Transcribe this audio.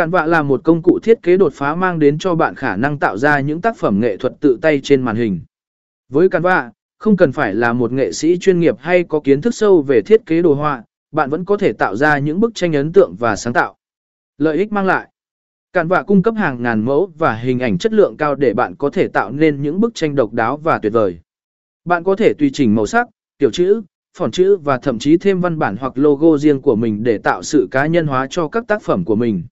Cạn vạ là một công cụ thiết kế đột phá mang đến cho bạn khả năng tạo ra những tác phẩm nghệ thuật tự tay trên màn hình. Với cạn vạ, không cần phải là một nghệ sĩ chuyên nghiệp hay có kiến thức sâu về thiết kế đồ họa, bạn vẫn có thể tạo ra những bức tranh ấn tượng và sáng tạo. Lợi ích mang lại Cạn vạ cung cấp hàng ngàn mẫu và hình ảnh chất lượng cao để bạn có thể tạo nên những bức tranh độc đáo và tuyệt vời. Bạn có thể tùy chỉnh màu sắc, kiểu chữ, phỏng chữ và thậm chí thêm văn bản hoặc logo riêng của mình để tạo sự cá nhân hóa cho các tác phẩm của mình.